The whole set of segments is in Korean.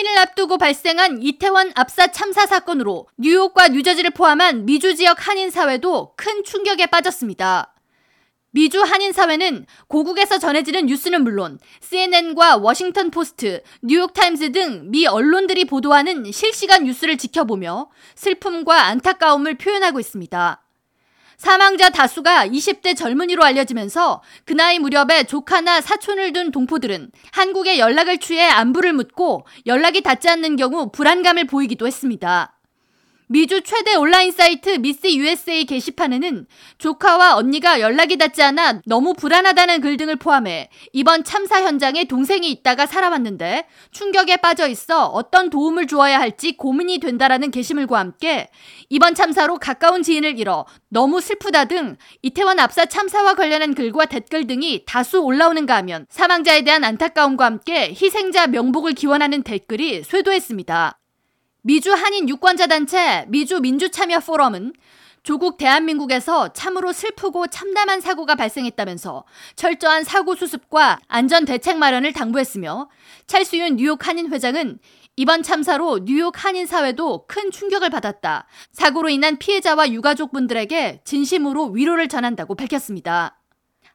할로윈을 앞두고 발생한 이태원 압사 참사 사건으로 뉴욕과 뉴저지를 포함한 미주 지역 한인 사회도 큰 충격에 빠졌습니다. 미주 한인 사회는 고국에서 전해지는 뉴스는 물론 CNN과 워싱턴 포스트, 뉴욕 타임즈 등 미 언론들이 보도하는 실시간 뉴스를 지켜보며 슬픔과 안타까움을 표현하고 있습니다. 사망자 다수가 20대 젊은이로 알려지면서 그 나이 무렵에 조카나 사촌을 둔 동포들은 한국에 연락을 취해 안부를 묻고 연락이 닿지 않는 경우 불안감을 보이기도 했습니다. 미주 최대 온라인 사이트 미스 USA 게시판에는 조카와 언니가 연락이 닿지 않아 너무 불안하다는 글 등을 포함해 이번 참사 현장에 동생이 있다가 살아왔는데 충격에 빠져 있어 어떤 도움을 주어야 할지 고민이 된다라는 게시물과 함께 이번 참사로 가까운 지인을 잃어 너무 슬프다 등 이태원 압사 참사와 관련한 글과 댓글 등이 다수 올라오는가 하면 사망자에 대한 안타까움과 함께 희생자 명복을 기원하는 댓글이 쇄도했습니다. 미주 한인 유권자 단체 미주 민주참여 포럼은 조국 대한민국에서 참으로 슬프고 참담한 사고가 발생했다면서 철저한 사고 수습과 안전 대책 마련을 당부했으며 찰수윤 뉴욕 한인 회장은 이번 참사로 뉴욕 한인 사회도 큰 충격을 받았다. 사고로 인한 피해자와 유가족분들에게 진심으로 위로를 전한다고 밝혔습니다.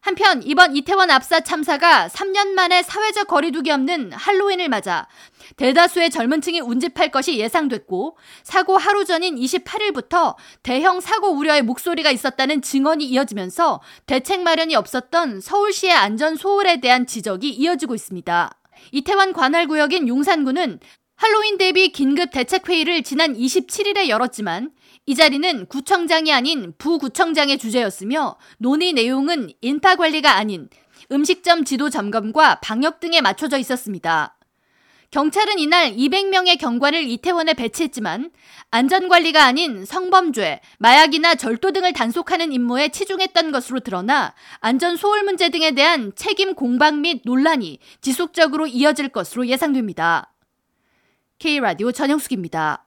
한편 이번 이태원 압사 참사가 3년 만에 사회적 거리두기 없는 할로윈을 맞아 대다수의 젊은 층이 운집할 것이 예상됐고 사고 하루 전인 28일부터 대형 사고 우려의 목소리가 있었다는 증언이 이어지면서 대책 마련이 없었던 서울시의 안전 소홀에 대한 지적이 이어지고 있습니다. 이태원 관할 구역인 용산구는 할로윈 대비 긴급 대책회의를 지난 27일에 열었지만 이 자리는 구청장이 아닌 부구청장의 주제였으며 논의 내용은 인파 관리가 아닌 음식점 지도 점검과 방역 등에 맞춰져 있었습니다. 경찰은 이날 200명의 경관을 이태원에 배치했지만 안전관리가 아닌 성범죄, 마약이나 절도 등을 단속하는 임무에 치중했던 것으로 드러나 안전 소홀 문제 등에 대한 책임 공방 및 논란이 지속적으로 이어질 것으로 예상됩니다. K라디오 전영숙입니다.